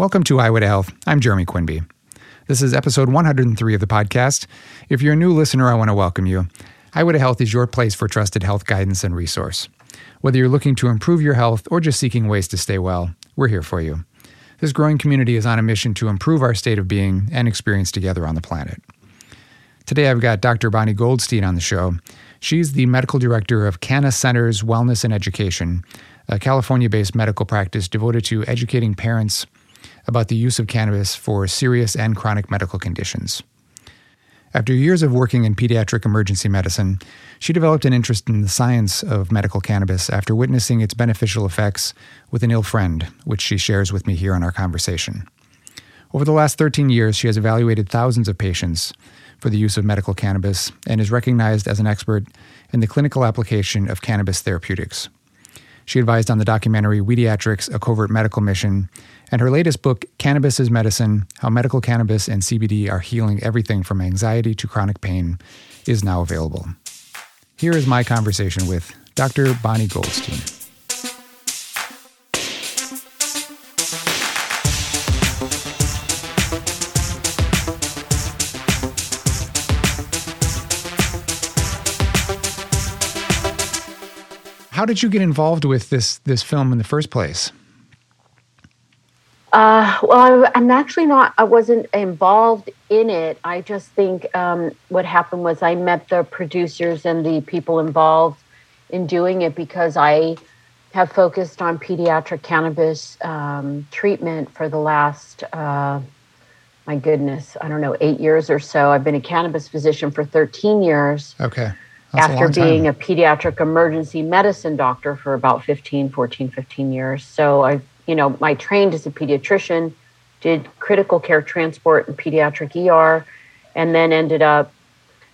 Welcome to Highway to Health. I'm Jeremy Quinby. This is episode 103 of the podcast. If you're a new listener, I want to welcome you. Highway to Health is your place for trusted health guidance and resource. Whether you're looking to improve your health or just seeking ways to stay well, we're here for you. This growing community is on a mission to improve our state of being and experience together on the planet. Today, I've got Dr. Bonnie Goldstein on the show. She's the medical director of Canna Centers Wellness and Education, a California based medical practice devoted to educating parents about the use of cannabis for serious and chronic medical conditions. After years of working in pediatric emergency medicine, she developed an interest in the science of medical cannabis after witnessing its beneficial effects with an ill friend, which she shares with me here in our conversation. Over the last 13 years, she has evaluated thousands of patients for the use of medical cannabis and is recognized as an expert in the clinical application of cannabis therapeutics. She advised on the documentary Weediatrics, A Covert Medical Mission, and her latest book, Cannabis is Medicine How Medical Cannabis and CBD Are Healing Everything from Anxiety to Chronic Pain, is now available. Here is my conversation with Dr. Bonnie Goldstein. How did you get involved with this this film in the first place? Uh, well, I, am actually not. I wasn't involved in it. I just think um, what happened was I met the producers and the people involved in doing it because I have focused on pediatric cannabis um, treatment for the last, uh, my goodness, I don't know, eight years or so. I've been a cannabis physician for 13 years. Okay after being a pediatric emergency medicine doctor for about 15, 14, 15 years. So I, you know, I trained as a pediatrician, did critical care transport and pediatric ER, and then ended up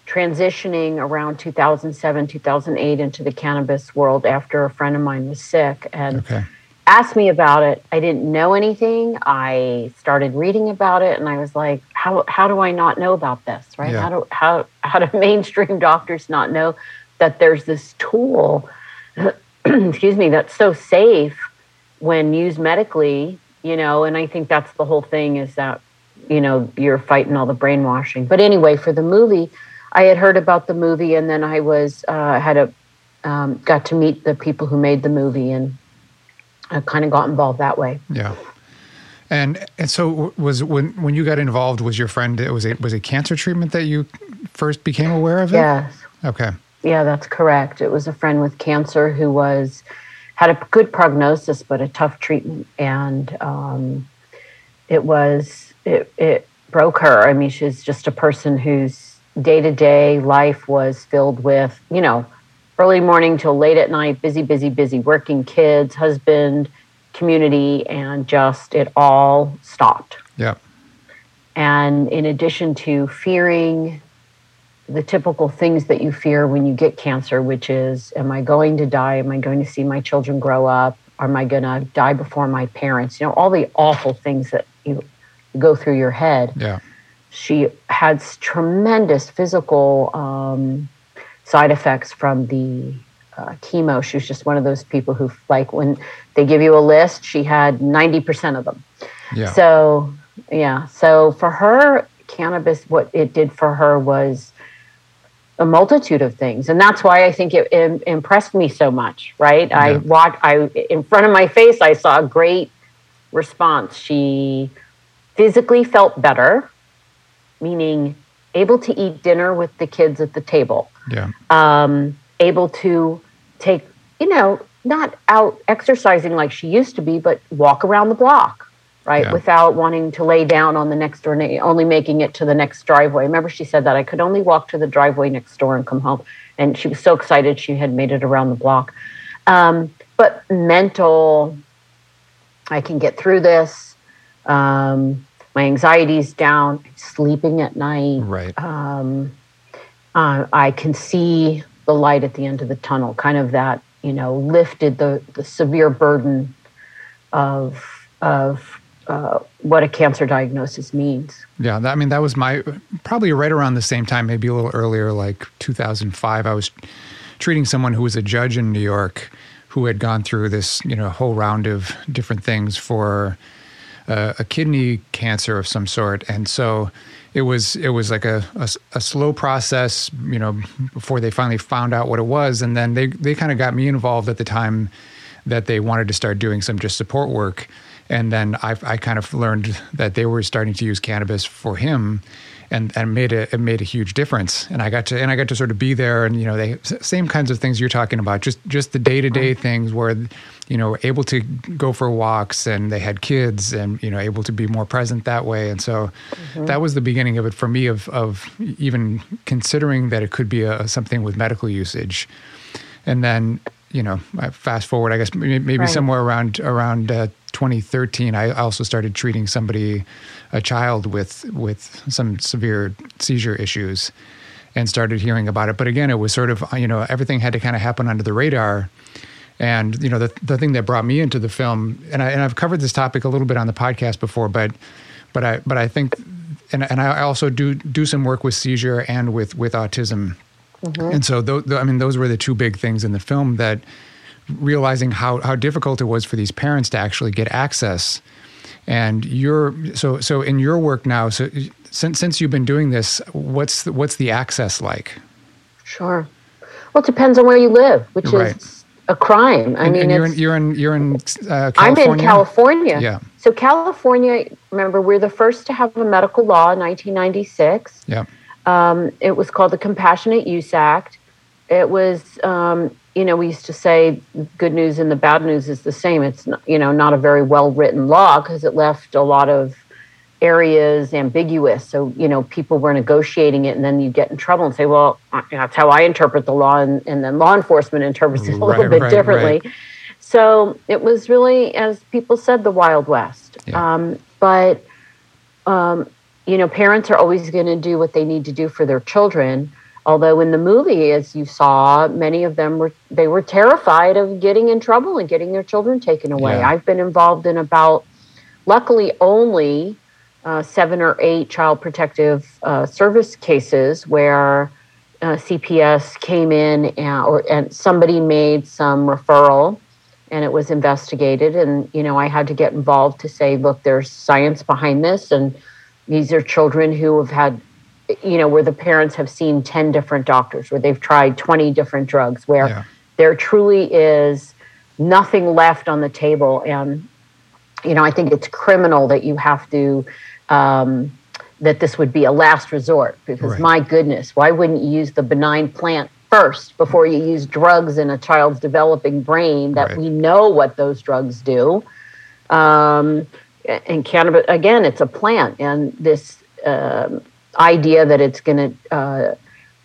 transitioning around 2007, 2008 into the cannabis world after a friend of mine was sick. And okay asked me about it. I didn't know anything. I started reading about it and I was like, how how do I not know about this? Right? Yeah. How do how how do mainstream doctors not know that there's this tool excuse me, that's so safe when used medically, you know, and I think that's the whole thing is that, you know, you're fighting all the brainwashing. But anyway, for the movie, I had heard about the movie and then I was uh, had a um, got to meet the people who made the movie and I kind of got involved that way. Yeah. And and so was when when you got involved was your friend it was it was it cancer treatment that you first became aware of it? Yes. Okay. Yeah, that's correct. It was a friend with cancer who was had a good prognosis but a tough treatment and um, it was it it broke her. I mean, she's just a person whose day-to-day life was filled with, you know, early morning till late at night, busy, busy, busy, working kids, husband, community, and just it all stopped. Yeah. And in addition to fearing the typical things that you fear when you get cancer, which is, am I going to die? Am I going to see my children grow up? Am I going to die before my parents? You know, all the awful things that you go through your head. Yeah. She had tremendous physical um, side effects from the uh, chemo. She was just one of those people who, like, when they give you a list, she had 90% of them. Yeah. So, yeah. So for her, cannabis, what it did for her was a multitude of things. And that's why I think it, it impressed me so much, right? Yeah. I walked, I, in front of my face, I saw a great response. She physically felt better, meaning able to eat dinner with the kids at the table. Yeah. Um, able to take, you know, not out exercising like she used to be, but walk around the block, right? Yeah. Without wanting to lay down on the next door, only making it to the next driveway. Remember, she said that I could only walk to the driveway next door and come home. And she was so excited she had made it around the block. Um, but mental, I can get through this. Um, my anxiety's down, sleeping at night. Right. Um, uh, I can see the light at the end of the tunnel, kind of that, you know, lifted the, the severe burden of, of uh, what a cancer diagnosis means. Yeah, I mean, that was my probably right around the same time, maybe a little earlier, like 2005. I was treating someone who was a judge in New York who had gone through this, you know, whole round of different things for a, a kidney cancer of some sort, and so it was it was like a, a, a, slow process, you know, before they finally found out what it was, and then they they kind of got me involved at the time that they wanted to start doing some just support work, and then I I kind of learned that they were starting to use cannabis for him, and and made a it made a huge difference. And I got to and I got to sort of be there, and you know, they same kinds of things you're talking about, just just the day to day things where you know able to go for walks and they had kids and you know able to be more present that way and so mm-hmm. that was the beginning of it for me of of even considering that it could be a, something with medical usage and then you know fast forward i guess maybe right. somewhere around around uh, 2013 i also started treating somebody a child with with some severe seizure issues and started hearing about it. But again it was sort of you know everything had to kind of happen under the radar. And you know, the the thing that brought me into the film, and I and I've covered this topic a little bit on the podcast before, but but I but I think, and and I also do do some work with seizure and with with autism, mm-hmm. and so th- th- I mean those were the two big things in the film that realizing how how difficult it was for these parents to actually get access. And you're so so in your work now. So since since you've been doing this, what's the, what's the access like? Sure. Well, it depends on where you live, which right. is a crime. I and, mean, and you're, in, you're in you're in uh, California. I'm in California. Yeah. So California, remember, we're the first to have a medical law in 1996. Yeah. Um, it was called the Compassionate Use Act. It was, um, you know, we used to say good news and the bad news is the same. It's not, you know not a very well written law because it left a lot of areas ambiguous. So, you know, people were negotiating it and then you get in trouble and say, well, that's how I interpret the law. And, and then law enforcement interprets it a little bit right, differently. Right. So it was really, as people said, the Wild West. Yeah. Um, but, um, you know, parents are always going to do what they need to do for their children. Although in the movie, as you saw, many of them were they were terrified of getting in trouble and getting their children taken away. Yeah. I've been involved in about, luckily, only uh, seven or eight child protective uh, service cases where uh, CPS came in and, or, and somebody made some referral and it was investigated. And, you know, I had to get involved to say, look, there's science behind this. And these are children who have had, you know, where the parents have seen 10 different doctors, where they've tried 20 different drugs, where yeah. there truly is nothing left on the table. And, you know, I think it's criminal that you have to um, that this would be a last resort because right. my goodness, why wouldn't you use the benign plant first before you use drugs in a child's developing brain that right. we know what those drugs do? Um, and cannabis, again, it's a plant, and this uh, idea that it's going to uh,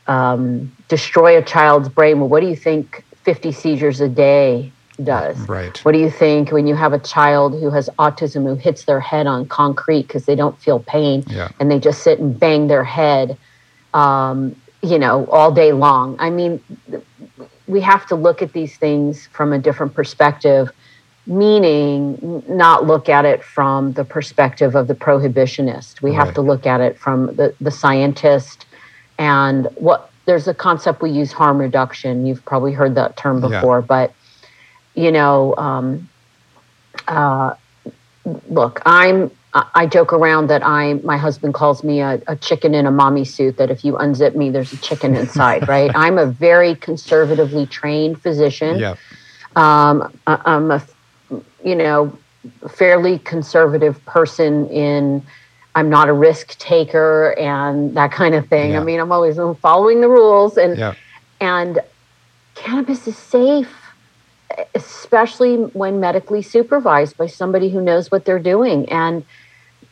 um, destroy a child's brain. Well, what do you think? 50 seizures a day does. Right. What do you think when you have a child who has autism who hits their head on concrete because they don't feel pain yeah. and they just sit and bang their head, um, you know, all day long? I mean, we have to look at these things from a different perspective, meaning not look at it from the perspective of the prohibitionist. We right. have to look at it from the, the scientist and what there's a concept we use harm reduction. You've probably heard that term before, yeah. but you know, um, uh, look, I'm. I joke around that I my husband calls me a, a, chicken in a mommy suit. That if you unzip me, there's a chicken inside. right? I'm a very conservatively trained physician. Yeah. Um, I, I'm a, you know, fairly conservative person in. I'm not a risk taker and that kind of thing. Yeah. I mean, I'm always following the rules and yeah. and cannabis is safe especially when medically supervised by somebody who knows what they're doing. And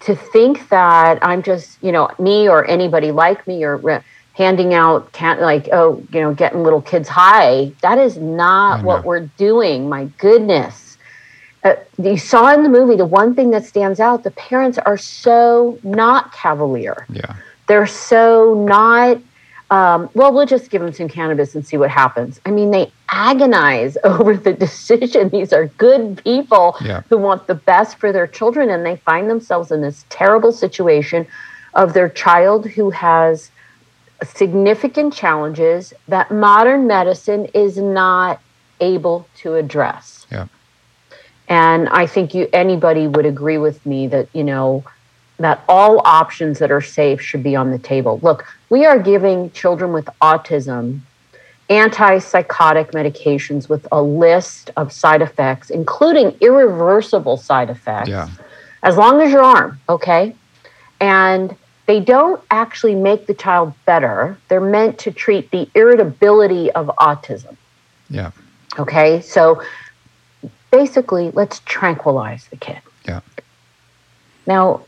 to think that I'm just, you know, me or anybody like me or handing out can like oh you know getting little kids high that is not what we're doing my goodness uh, you saw in the movie the one thing that stands out the parents are so not cavalier yeah they're so not um, well, we'll just give them some cannabis and see what happens. I mean, they agonize over the decision. These are good people yeah. who want the best for their children, and they find themselves in this terrible situation of their child who has significant challenges that modern medicine is not able to address. And I think you anybody would agree with me that, you know, that all options that are safe should be on the table. Look, we are giving children with autism antipsychotic medications with a list of side effects, including irreversible side effects, Yeah. as long as your arm, okay? And they don't actually make the child better. They're meant to treat the irritability of autism. Yeah. Okay, so basically, let's tranquilize the kid. Yeah. Now,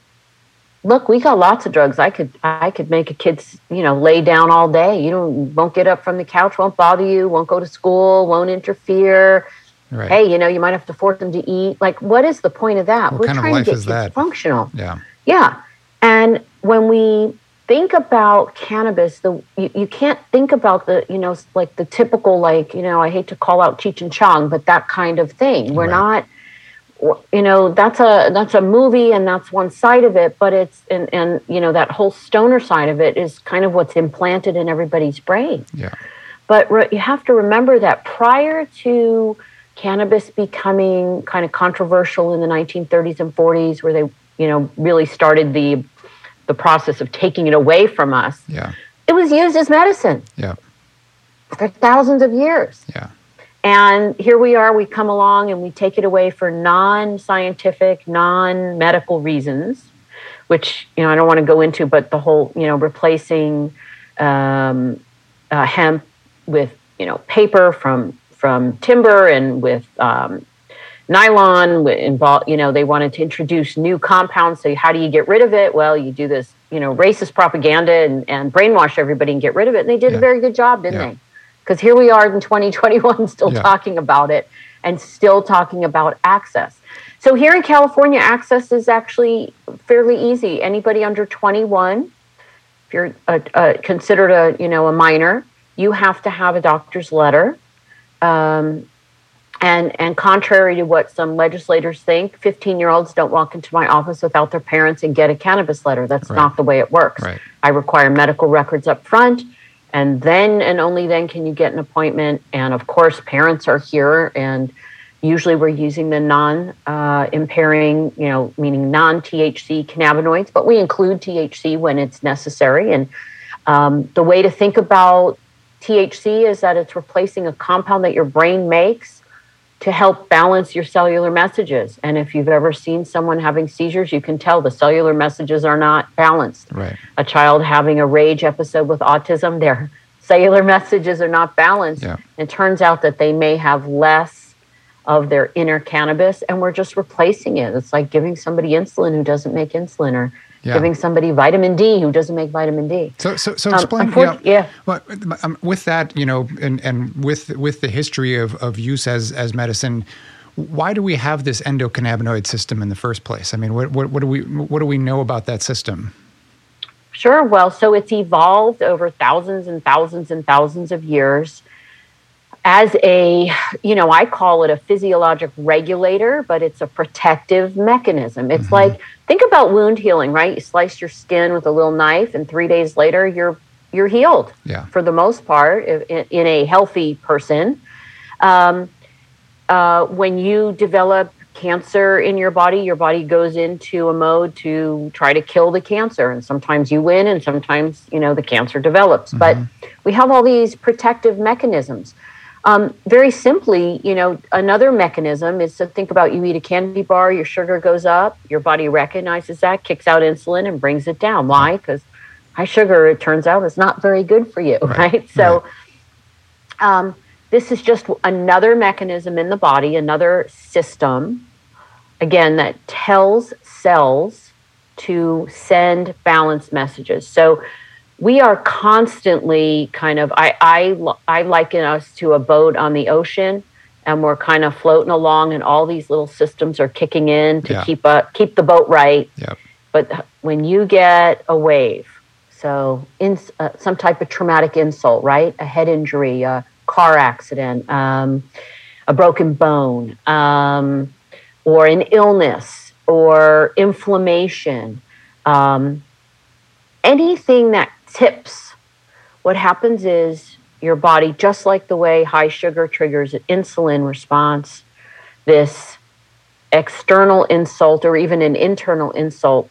look, we got lots of drugs. I could, I could make a kid, you know, lay down all day. You don't, won't get up from the couch, won't bother you, won't go to school, won't interfere. Right. Hey, you know, you might have to force them to eat. Like, what is the point of that? What We're kind of trying life to get is kids that? functional. Yeah. Yeah. And when we think about cannabis, the you, you can't think about the, you know, like the typical, like, you know, I hate to call out Cheech and Chong, but that kind of thing. We're Right. not, you know, that's a that's a movie and that's one side of it, but it's and and you know that whole stoner side of it is kind of what's implanted in everybody's brain. Yeah. But re- you have to remember that prior to cannabis becoming kind of controversial in the 1930s and 40s, where they, you know, really started the the process of taking it away from us, Yeah. it was used as medicine Yeah. for thousands of years. Yeah. And here we are, we come along and we take it away for non scientific, non medical reasons, which, you know, I don't want to go into, but the whole, you know, replacing um, uh, hemp with, you know, paper from from timber and with um, nylon involved you know they wanted to introduce new compounds. So how do you get rid of it? Well you do this you know racist propaganda and, and brainwash everybody and get rid of it. And they did Yeah. a very good job didn't Yeah. they? Because here we are in 2021 still Yeah. talking about it and still talking about access. So here in california access is actually fairly easy. Anybody under 21 if you're a, a, considered a you know a minor you have to have a doctor's letter. Um, and and contrary to what some legislators think 15 year olds don't walk into my office without their parents and get a cannabis letter that's Right. not the way it works Right. i require medical records up front and then and only then can you get an appointment and of course parents are here and usually we're using the non uh, impairing you know meaning non thc cannabinoids but we include thc when it's necessary and um, the way to think about THC is that it's replacing a compound that your brain makes to help balance your cellular messages. And if you've ever seen someone having seizures, you can tell the cellular messages are not balanced. Right. A child having a rage episode with autism, their cellular messages are not balanced. Yeah. It turns out that they may have less of their inner cannabis, and we're just replacing it. It's like giving somebody insulin who doesn't make insulin, or Yeah. giving somebody vitamin D who doesn't make vitamin D. So, so, so Um, explain. unfor- yeah. Well, um, with that, you know, and, and with with the history of, of use as as medicine, why do we have this endocannabinoid system in the first place? I mean, what what, what do we what do we know about that system? Sure. Well, so it's evolved over thousands and thousands and thousands of years as a, you know, I call it a physiologic regulator, but it's a protective mechanism. It's like think about wound healing, right? You slice your skin with a little knife, and three days later, you're you're healed Yeah. for the most part in, in a healthy person. Um, uh, when you develop cancer in your body, your body goes into a mode to try to kill the cancer, and sometimes you win, and sometimes you know the cancer develops. But we have all these protective mechanisms. Um, very simply, you know, another mechanism is to think about you eat a candy bar, your sugar goes up, your body recognizes that, kicks out insulin, and brings it down. Why? Because high sugar, it turns out, is not very good for you, right? So, um, this is just another mechanism in the body, another system, again, that tells cells to send balance messages. So we are constantly kind of, I, I, I liken us to a boat on the ocean. And we're kind of floating along, and all these little systems are kicking in to Yeah. keep a, keep the boat right. Yep. But when you get a wave, so in uh, some type of traumatic insult, right? A head injury, a car accident, um, a broken bone, um, or an illness, or inflammation, um, anything that tips, what happens is your body, just like the way high sugar triggers an insulin response, this external insult or even an internal insult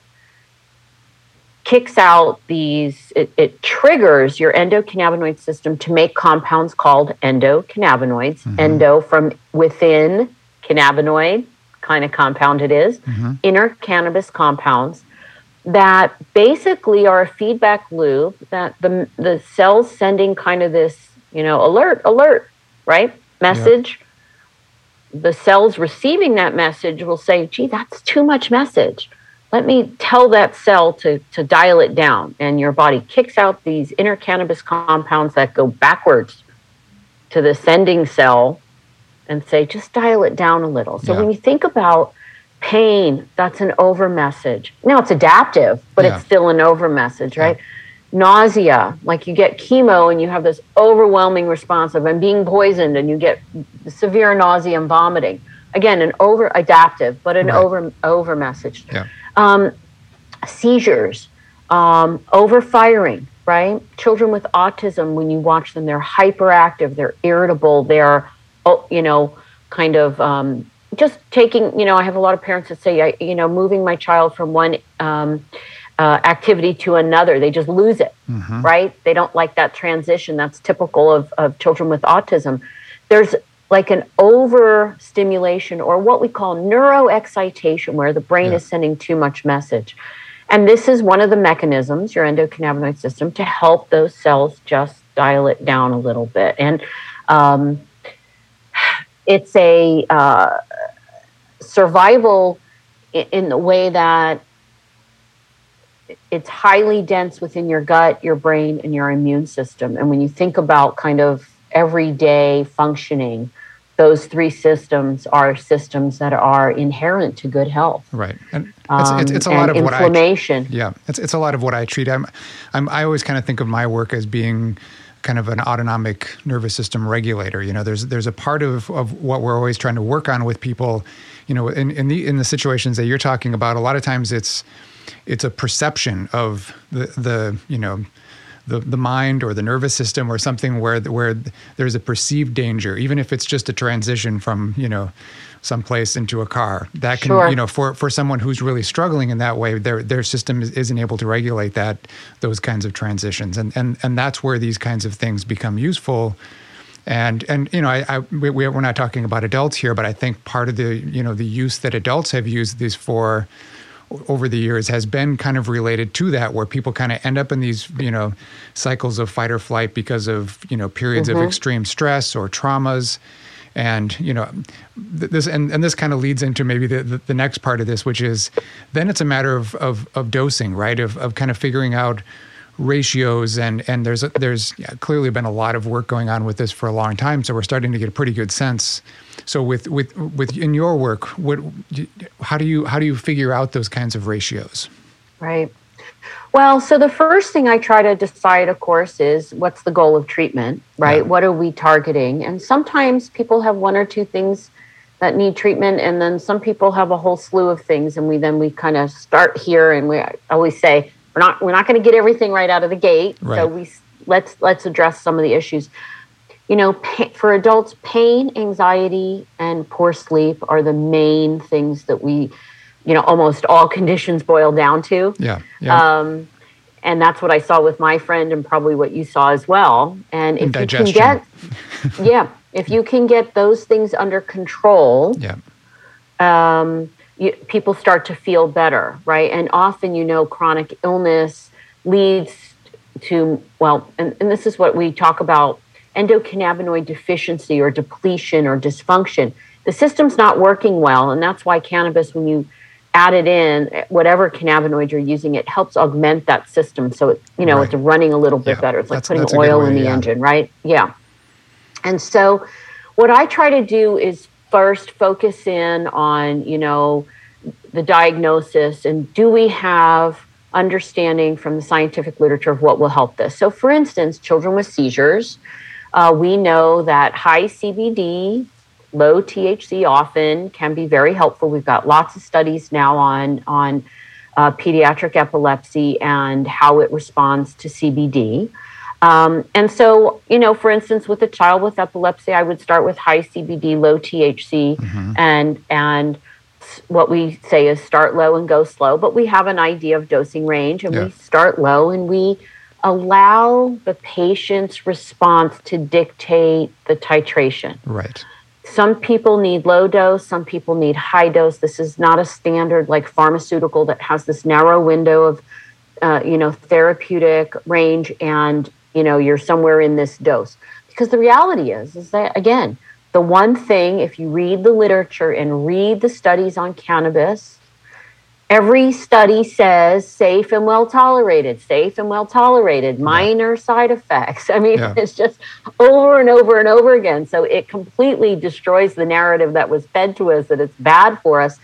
kicks out these, it, it, triggers your endocannabinoid system to make compounds called endocannabinoids. Mm-hmm. Endo from within cannabinoid kind of compound it is, mm-hmm. inner cannabis compounds that basically are a feedback loop that the the cells sending kind of this, you know, alert, alert, right? Message. Yep. The cells receiving that message will say, gee, that's too much message let me tell that cell to, to dial it down. And your body kicks out these inner cannabis compounds that go backwards to the sending cell and say, just dial it down a little. So yeah. when you think about pain, that's an over message. Now it's adaptive, but yeah. it's still an over message, right? Yeah. Nausea, like you get chemo and you have this overwhelming response of I'm being poisoned and you get severe nausea and vomiting. Again, an over adaptive, but an right. over over message. Yeah. Um, seizures, um, overfiring, right? Children with autism, when you watch them, they're hyperactive, they're irritable, they're, oh, you know, kind of um, just taking, you know, I have a lot of parents that say, you know, moving my child from one um, uh, activity to another, they just lose it, mm-hmm. right? They don't like that transition. That's typical of, of children with autism. There's like an overstimulation or what we call neuroexcitation, where the brain yeah. is sending too much message. And this is one of the mechanisms, your endocannabinoid system, to help those cells just dial it down a little bit. And um, it's a uh, survival in the way that it's highly dense within your gut, your brain, and your immune system. And when you think about kind of everyday functioning, those three systems are systems that are inherent to good health. Right, and it's, it's, it's a um, lot of inflammation. what I yeah, it's it's a lot of what I treat. I'm, I'm I always kind of think of my work as being kind of an autonomic nervous system regulator. You know, there's there's a part of, of what we're always trying to work on with people. You know, in in the in the situations that you're talking about, a lot of times it's it's a perception of the the you know the, the mind or the nervous system or something where where there's a perceived danger, even if it's just a transition from you know someplace into a car. That can sure. you know for for someone who's really struggling in that way, their their system isn't able to regulate that those kinds of transitions, and and and that's where these kinds of things become useful. And and you know, I, I we, we're not talking about adults here, but I think part of the you know the use that adults have used these for over the years has been kind of related to that, where people kind of end up in these, you know, cycles of fight or flight because of, you know, periods mm-hmm. of extreme stress or traumas. And, you know, this, and, and this kind of leads into maybe the, the, the next part of this, which is then it's a matter of, of, of dosing, right? Of, of kind of figuring out ratios and and there's a, there's clearly been a lot of work going on with this for a long time so we're starting to get a pretty good sense so with with with in your work, what how do you how do you figure out those kinds of ratios? Right. Well, so the first thing I try to decide, of course, is what's the goal of treatment, right? Yeah. What are we targeting? And sometimes people have one or two things that need treatment, and then some people have a whole slew of things, and we then we kind of start here, and we always say we're not we're not going to get everything right out of the gate, right. so we let's let's address some of the issues you know, for adults, pain, anxiety, and poor sleep are the main things that we, you know, almost all conditions boil down to. Yeah. yeah. Um, and that's what I saw with my friend, and probably what you saw as well. And if you can get, yeah, if you can get those things under control, yeah. Um, you, people start to feel better, right? And often, you know, chronic illness leads to well, and, and this is what we talk about endocannabinoid deficiency or depletion or dysfunction. The system's not working well, and that's why cannabis, when you add it in, whatever cannabinoid you're using, it helps augment that system. So it, you know, right. it's running a little bit yeah. better. It's like that's, putting oil in the engine, right? Yeah. And so, what I try to do is first focus in on, you know, the diagnosis and do we have understanding from the scientific literature of what will help this. So, for instance, children with seizures uh, we know that high CBD, low THC often can be very helpful. We've got lots of studies now on on uh, pediatric epilepsy and how it responds to CBD. Um, and so, you know, for instance, with a child with epilepsy, I would start with high CBD, low THC, mm-hmm. and and what we say is start low and go slow, but we have an idea of dosing range and Yeah. we start low and we allow the patient's response to dictate the titration. Right. Some people need low dose, some people need high dose. This is not a standard like pharmaceutical that has this narrow window of, uh, you know, therapeutic range, and you know you're somewhere in this dose. Because the reality is, is that again, the one thing if you read the literature and read the studies on cannabis, every study says safe and well tolerated, safe and well tolerated, minor side effects. I mean, Yeah. it's just over and over and over again. So it completely destroys the narrative that was fed to us that it's bad for us.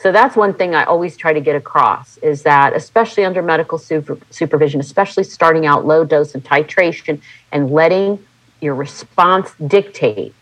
So that's one thing I always try to get across is that, especially under medical super, supervision, especially starting out low dose and titration and letting your response dictate.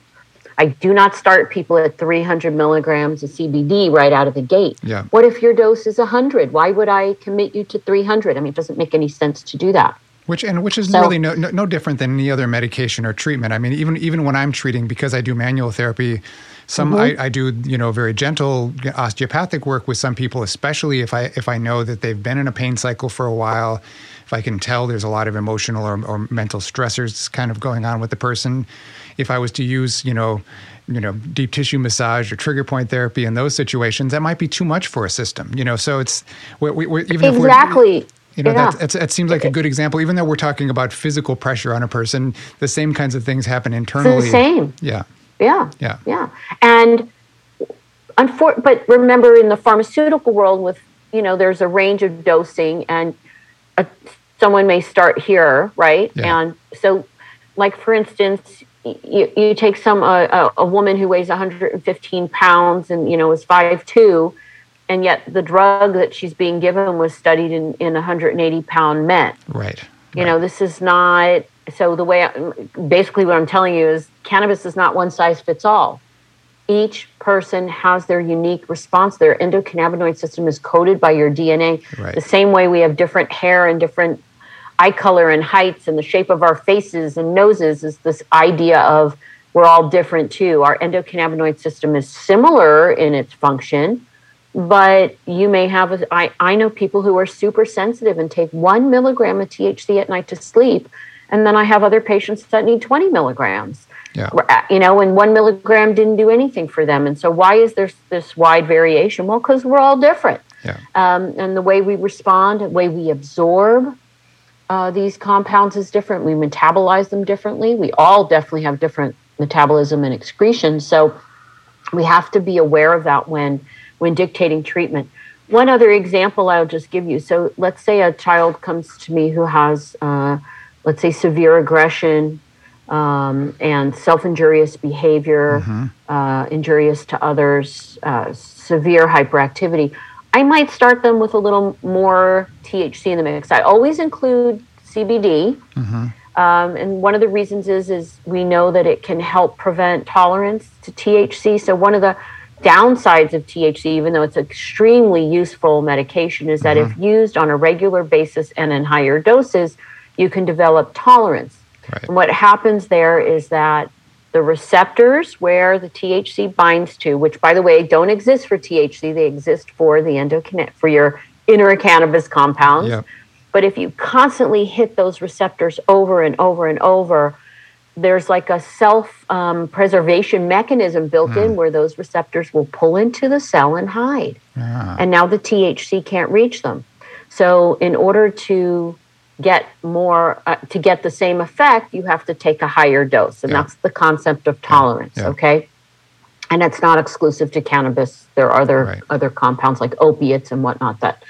I do not start people at 300 milligrams of CBD right out of the gate. Yeah. What if your dose is 100? Why would I commit you to 300? I mean, it doesn't make any sense to do that. Which and which is So- really no, no no different than any other medication or treatment. I mean, even even when I'm treating, because I do manual therapy, some Mm-hmm. I, I do you know very gentle osteopathic work with some people, especially if I if I know that they've been in a pain cycle for a while, if I can tell there's a lot of emotional or, or mental stressors kind of going on with the person. If I was to use you know you know deep tissue massage or trigger point therapy in those situations, that might be too much for a system. You know, so it's we, we, we're, even if we're Exactly. you know, Yeah. that, that seems like a good example. Even though we're talking about physical pressure on a person, the same kinds of things happen internally. It's the same. Yeah. Yeah. Yeah. Yeah. And unfor- but remember in the pharmaceutical world with, you know, there's a range of dosing and a, someone may start here, right? Yeah. And so like for instance, you, you take some uh, a, a woman who weighs 115 pounds and you know is 5'2 and yet the drug that she's being given was studied in, in 180 pound men Right. you know, this is not so the way I, basically what I'm telling you is cannabis is not one size fits all. Each person has their unique response. Their endocannabinoid system is coded by your DNA. Right. The same way we have different hair and different eye color and heights and the shape of our faces and noses is this idea of we're all different too. Our endocannabinoid system is similar in its function, but you may have a, I, I know people who are super sensitive and take one milligram of THC at night to sleep. And then I have other patients that need 20 milligrams. Yeah. You know, and one milligram didn't do anything for them. And so, why is there this wide variation? Well, because we're all different. Yeah. Um, and the way we respond, the way we absorb uh, these compounds is different. We metabolize them differently. We all definitely have different metabolism and excretion. So we have to be aware of that when when dictating treatment. One other example I'll just give you. So let's say a child comes to me who has, uh, let's say, severe aggression um, and self-injurious behavior, uh, injurious to others, uh, severe hyperactivity. I might start them with a little more THC in the mix. I always include CBD. Um, and one of the reasons is is we know that it can help prevent tolerance to THC. So one of the downsides of THC, even though it's extremely useful medication, is that if used on a regular basis and in higher doses, you can develop tolerance. Right. And what happens there is that the receptors where the THC binds to, which by the way don't exist for THC, they exist for the endocannabinoid for your inner cannabis compounds. But if you constantly hit those receptors over and over and over, there's like a self um, preservation mechanism built in where those receptors will pull into the cell and hide. Ah. And now the THC can't reach them. So, in order to get more, uh, to get the same effect, you have to take a higher dose. And Yeah. that's the concept of tolerance, Yeah. okay? And it's not exclusive to cannabis. There are other, Right. other compounds like opiates and whatnot that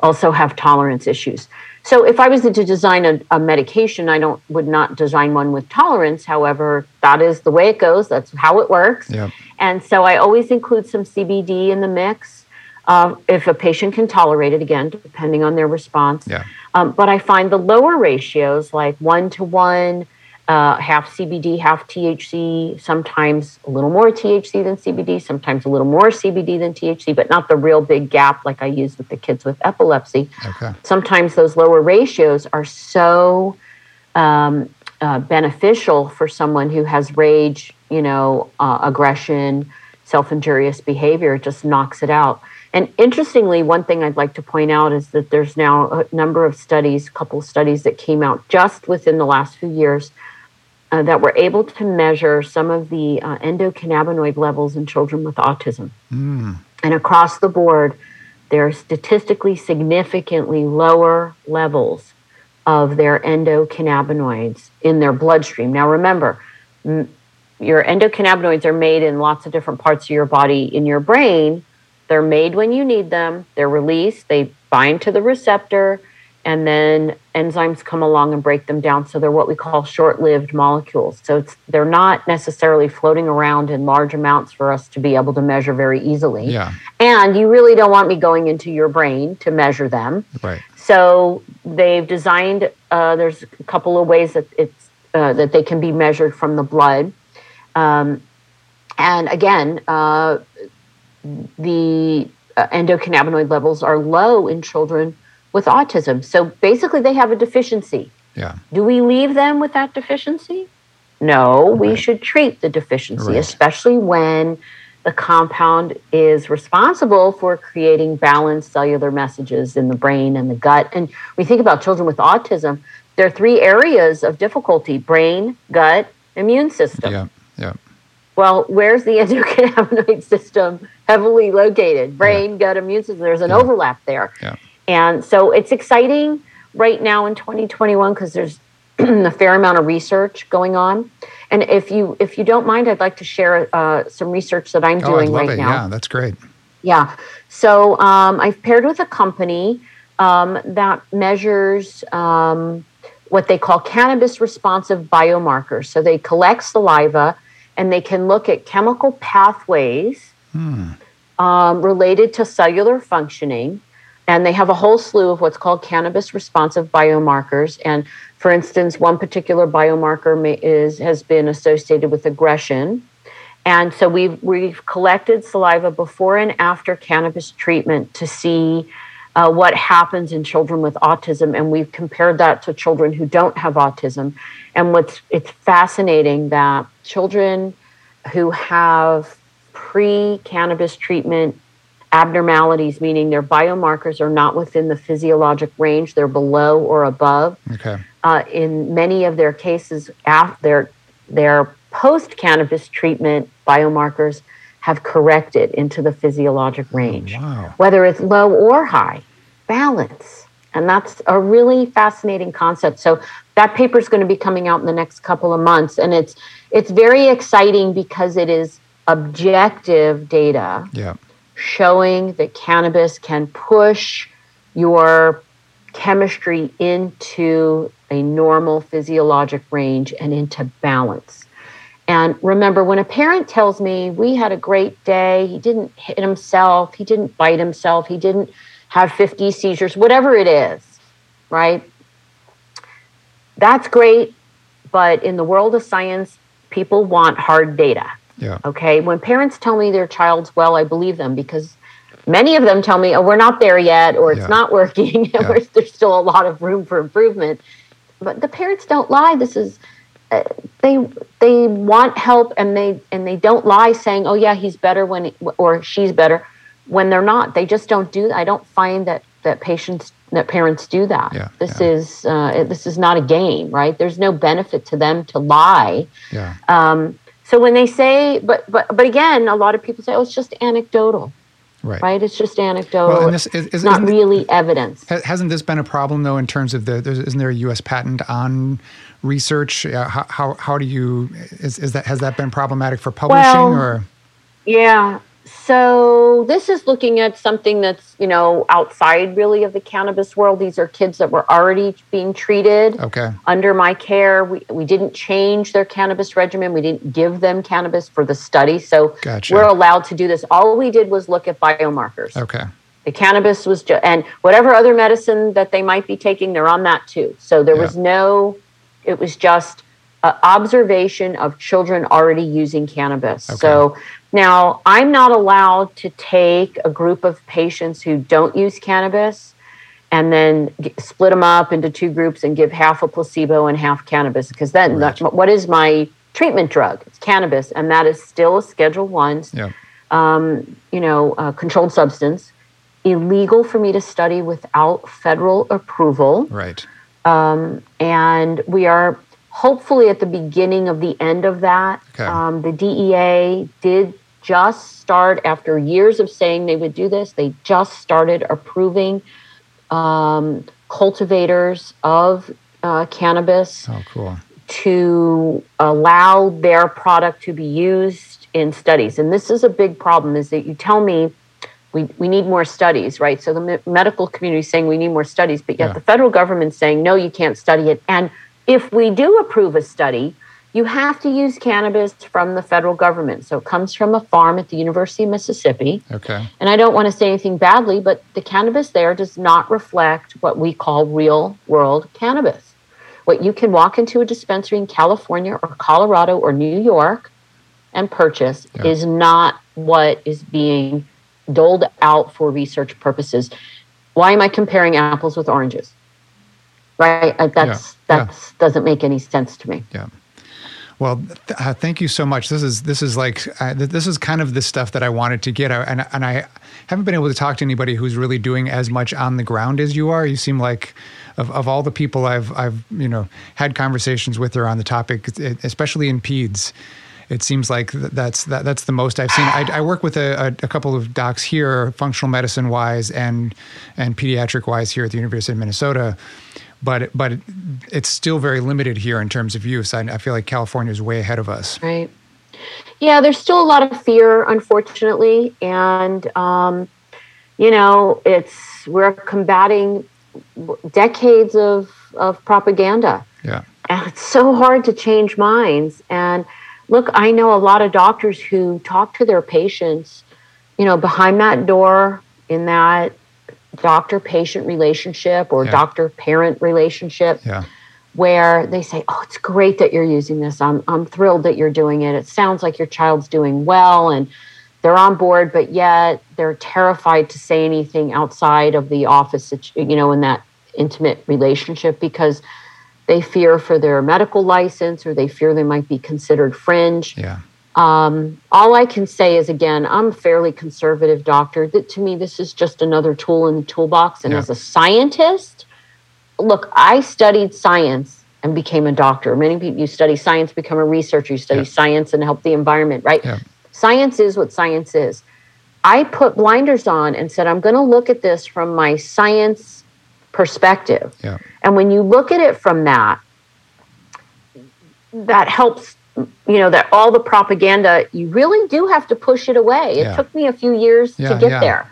also have tolerance issues. So if I was to design a, a medication, I don't would not design one with tolerance. However, that is the way it goes. That's how it works. Yep. And so I always include some CBD in the mix uh, if a patient can tolerate it, again, depending on their response. Yeah. Um, but I find the lower ratios, like one to one, uh, half CBD, half THC, sometimes a little more THC than CBD, sometimes a little more CBD than THC, but not the real big gap like I use with the kids with epilepsy Okay. sometimes those lower ratios are so um, uh, beneficial for someone who has rage, you know, uh, aggression, self injurious behavior. It just knocks it out. And interestingly, one thing I'd like to point out is that there's now a number of studies, a couple of studies that came out just within the last few years uh, that were able to measure some of the uh, endocannabinoid levels in children with autism. Mm. And across the board, there are statistically significantly lower levels of their endocannabinoids in their bloodstream. Now, remember, m- your endocannabinoids are made in lots of different parts of your body in your brain. They're made when you need them, they're released, they bind to the receptor, and then enzymes come along and break them down. So they're what we call short lived molecules. So they're not necessarily floating around in large amounts for us to be able to measure very easily. Yeah. And you really don't want me going into your brain to measure them. Right. So they've designed, uh, there's a couple of ways that it's uh, that they can be measured from the blood. Um, and again, uh, the uh, endocannabinoid levels are low in children with autism. So basically, they have a deficiency. Yeah. Do we leave them with that deficiency? No, we should treat the deficiency, Right. especially when the compound is responsible for creating balanced cellular messages in the brain and the gut. And we think about children with autism, there are three areas of difficulty brain, gut, immune system. Yeah. Yeah. Well, where's the endocannabinoid system heavily located? Brain, gut, immune system. There's an Yeah. overlap there. Yeah. And so it's exciting right now in 2021 because there's a fair amount of research going on. And if you if you don't mind, I'd like to share uh, some research that I'm Oh, doing right it. now. Yeah, that's great. Yeah. So um, I've paired with a company um, that measures um, what they call cannabis responsive biomarkers. So they collect saliva and they can look at chemical pathways Hmm. um, related to cellular functioning. And they have a whole slew of what's called cannabis responsive biomarkers. And for instance, one particular biomarker may, is has been associated with aggression. And so we've we've collected saliva before and after cannabis treatment to see uh, what happens in children with autism, and we've compared that to children who don't have autism. And what's it's fascinating that children who have pre-cannabis treatment abnormalities, meaning their biomarkers are not within the physiologic range, they're below or above. Okay. Uh, in many of their cases, after their their post cannabis treatment biomarkers have corrected into the physiologic oh, range, Wow. whether it's low or high. Balance, and that's a really fascinating concept. So that paper is going to be coming out in the next couple of months, and it's it's very exciting because it is objective data Yeah. showing that cannabis can push your chemistry into a normal physiologic range and into balance. And remember, when a parent tells me, We had a great day, he didn't hit himself, he didn't bite himself, he didn't have 50 seizures, whatever it is, right? That's great. But in the world of science, people want hard data. Yeah. Okay. When parents tell me their child's well, I believe them because many of them tell me, oh, we're not there yet, or it's Yeah. not working, Yeah. there's still a lot of room for improvement. But the parents don't lie. This is, they they want help and they and they don't lie saying, oh yeah, he's better when he, or she's better when they're not. They just don't do. I don't find that that patients that parents do that. Yeah, This yeah. is uh, this is not a game, right? There's no benefit to them to lie. Yeah. Um, so when they say, but but but again, a lot of people say, oh, it's just anecdotal, Right. right? It's just anecdotal. Well, and this is, is not really evidence. Hasn't this been a problem though in terms of the? There's, isn't there a U.S. patent on research? Uh, how, how how do you is, is that has that been problematic for publishing Well, or? Yeah. So this is looking at something that's you know outside really of the cannabis world. These are kids that were already being treated Okay. under my care. We we didn't change their cannabis regimen. We didn't give them cannabis for the study. So Gotcha. we're allowed to do this. All we did was look at biomarkers. Okay. The cannabis was just, and whatever other medicine that they might be taking, they're on that too. So there was no, it was just uh, observation of children already using cannabis. Okay. So now I'm not allowed to take a group of patients who don't use cannabis and then split them up into two groups and give half a placebo and half cannabis because then Right. that- what is my treatment drug? It's cannabis, and that is still a Schedule One Yeah. um, you know, a controlled substance, illegal for me to study without federal approval. Right. Um, and we are hopefully at the beginning of the end of that. Okay. Um, the DEA did just start, after years of saying they would do this, they just started approving um, cultivators of uh, cannabis Oh, cool. to allow their product to be used in studies. And this is a big problem is that you tell me we, we need more studies, right? So the me- medical community is saying we need more studies, but yet Yeah. the federal government's saying, no, you can't study it. And if we do approve a study, you have to use cannabis from the federal government. So it comes from a farm at the University of Mississippi. Okay. And I don't want to say anything badly, but the cannabis there does not reflect what we call real world cannabis. What you can walk into a dispensary in California or Colorado or New York and purchase Yeah. is not what is being doled out for research purposes. Why am I comparing apples with oranges? Right? That's Yeah. Yeah. doesn't make any sense to me. Yeah. Well, th- uh, thank you so much. This is this is like uh, th- this is kind of the stuff that I wanted to get, I, and and I haven't been able to talk to anybody who's really doing as much on the ground as you are. You seem like of, of all the people I've I've you know had conversations with or on the topic, especially in peds. It seems like th- that's that, that's the most I've seen. I, I work with a, a, a couple of docs here, functional medicine wise and and pediatric wise here at the University of Minnesota but but it's still very limited here in terms of use. I, I feel like California is way ahead of us. Right. Yeah, there's still a lot of fear, unfortunately, and um, you know, it's we're combating decades of of propaganda, Yeah, and it's so hard to change minds. And look, I know a lot of doctors who talk to their patients, you know, behind that door in that doctor patient relationship or Yeah. doctor parent relationship yeah, where they say, "Oh, it's great that you're using this. I'm I'm thrilled that you're doing it. It sounds like your child's doing well and they're on board, but yet they're terrified to say anything outside of the office, you know, in that intimate relationship because they fear for their medical license or they fear they might be considered fringe. yeah, Um, all I can say is again, I'm a fairly conservative doctor. That to me, this is just another tool in the toolbox. And Yeah. as a scientist, look, I studied science and became a doctor. Many people you study science, become a researcher. You study Yeah. science and help the environment, right? Yeah. Science is what science is. I put blinders on and said, I'm going to look at this from my science perspective. And when you look at it from that, that helps, you know, that all the propaganda, you really do have to push it away. It Yeah. took me a few years Yeah, to get yeah. there.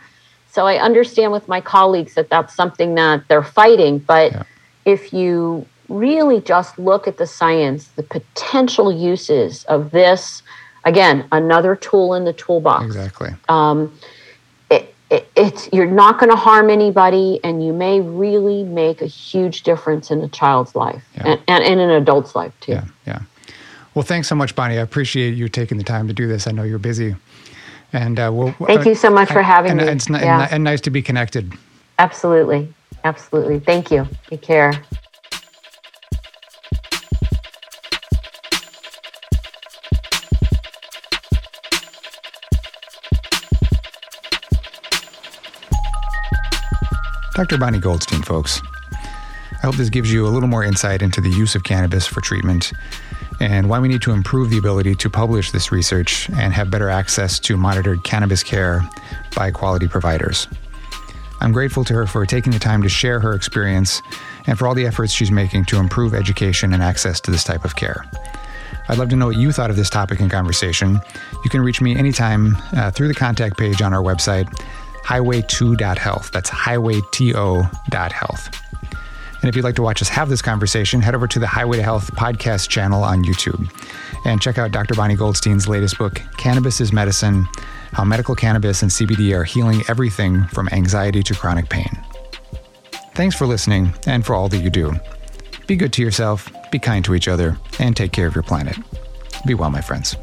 So I understand with my colleagues that that's something that they're fighting. But if you really just look at the science, the potential uses of this, again, another tool in the toolbox exactly. um, it, it, it's you're not going to harm anybody and you may really make a huge difference in a child's life and, and in an adult's life too Yeah, yeah. Well, thanks so much, Bonnie. I appreciate you taking the time to do this. I know you're busy, and uh, we'll. Thank you so much for having and, me. And, it's Yeah. and nice to be connected. absolutely absolutely thank you take care Dr. Bonnie Goldstein, folks. I hope this gives you a little more insight into the use of cannabis for treatment and why we need to improve the ability to publish this research and have better access to monitored cannabis care by quality providers. I'm grateful to her for taking the time to share her experience and for all the efforts she's making to improve education and access to this type of care. I'd love to know what you thought of this topic and conversation. You can reach me anytime uh, through the contact page on our website, highwayto.health. That's highwayto.health. And if you'd like to watch us have this conversation, head over to the Highway to Health podcast channel on YouTube and check out Dr. Bonnie Goldstein's latest book, Cannabis is Medicine How Medical Cannabis and CBD Are Healing Everything from Anxiety to Chronic Pain. Thanks for listening and for all that you do. Be good to yourself, be kind to each other, and take care of your planet. Be well, my friends.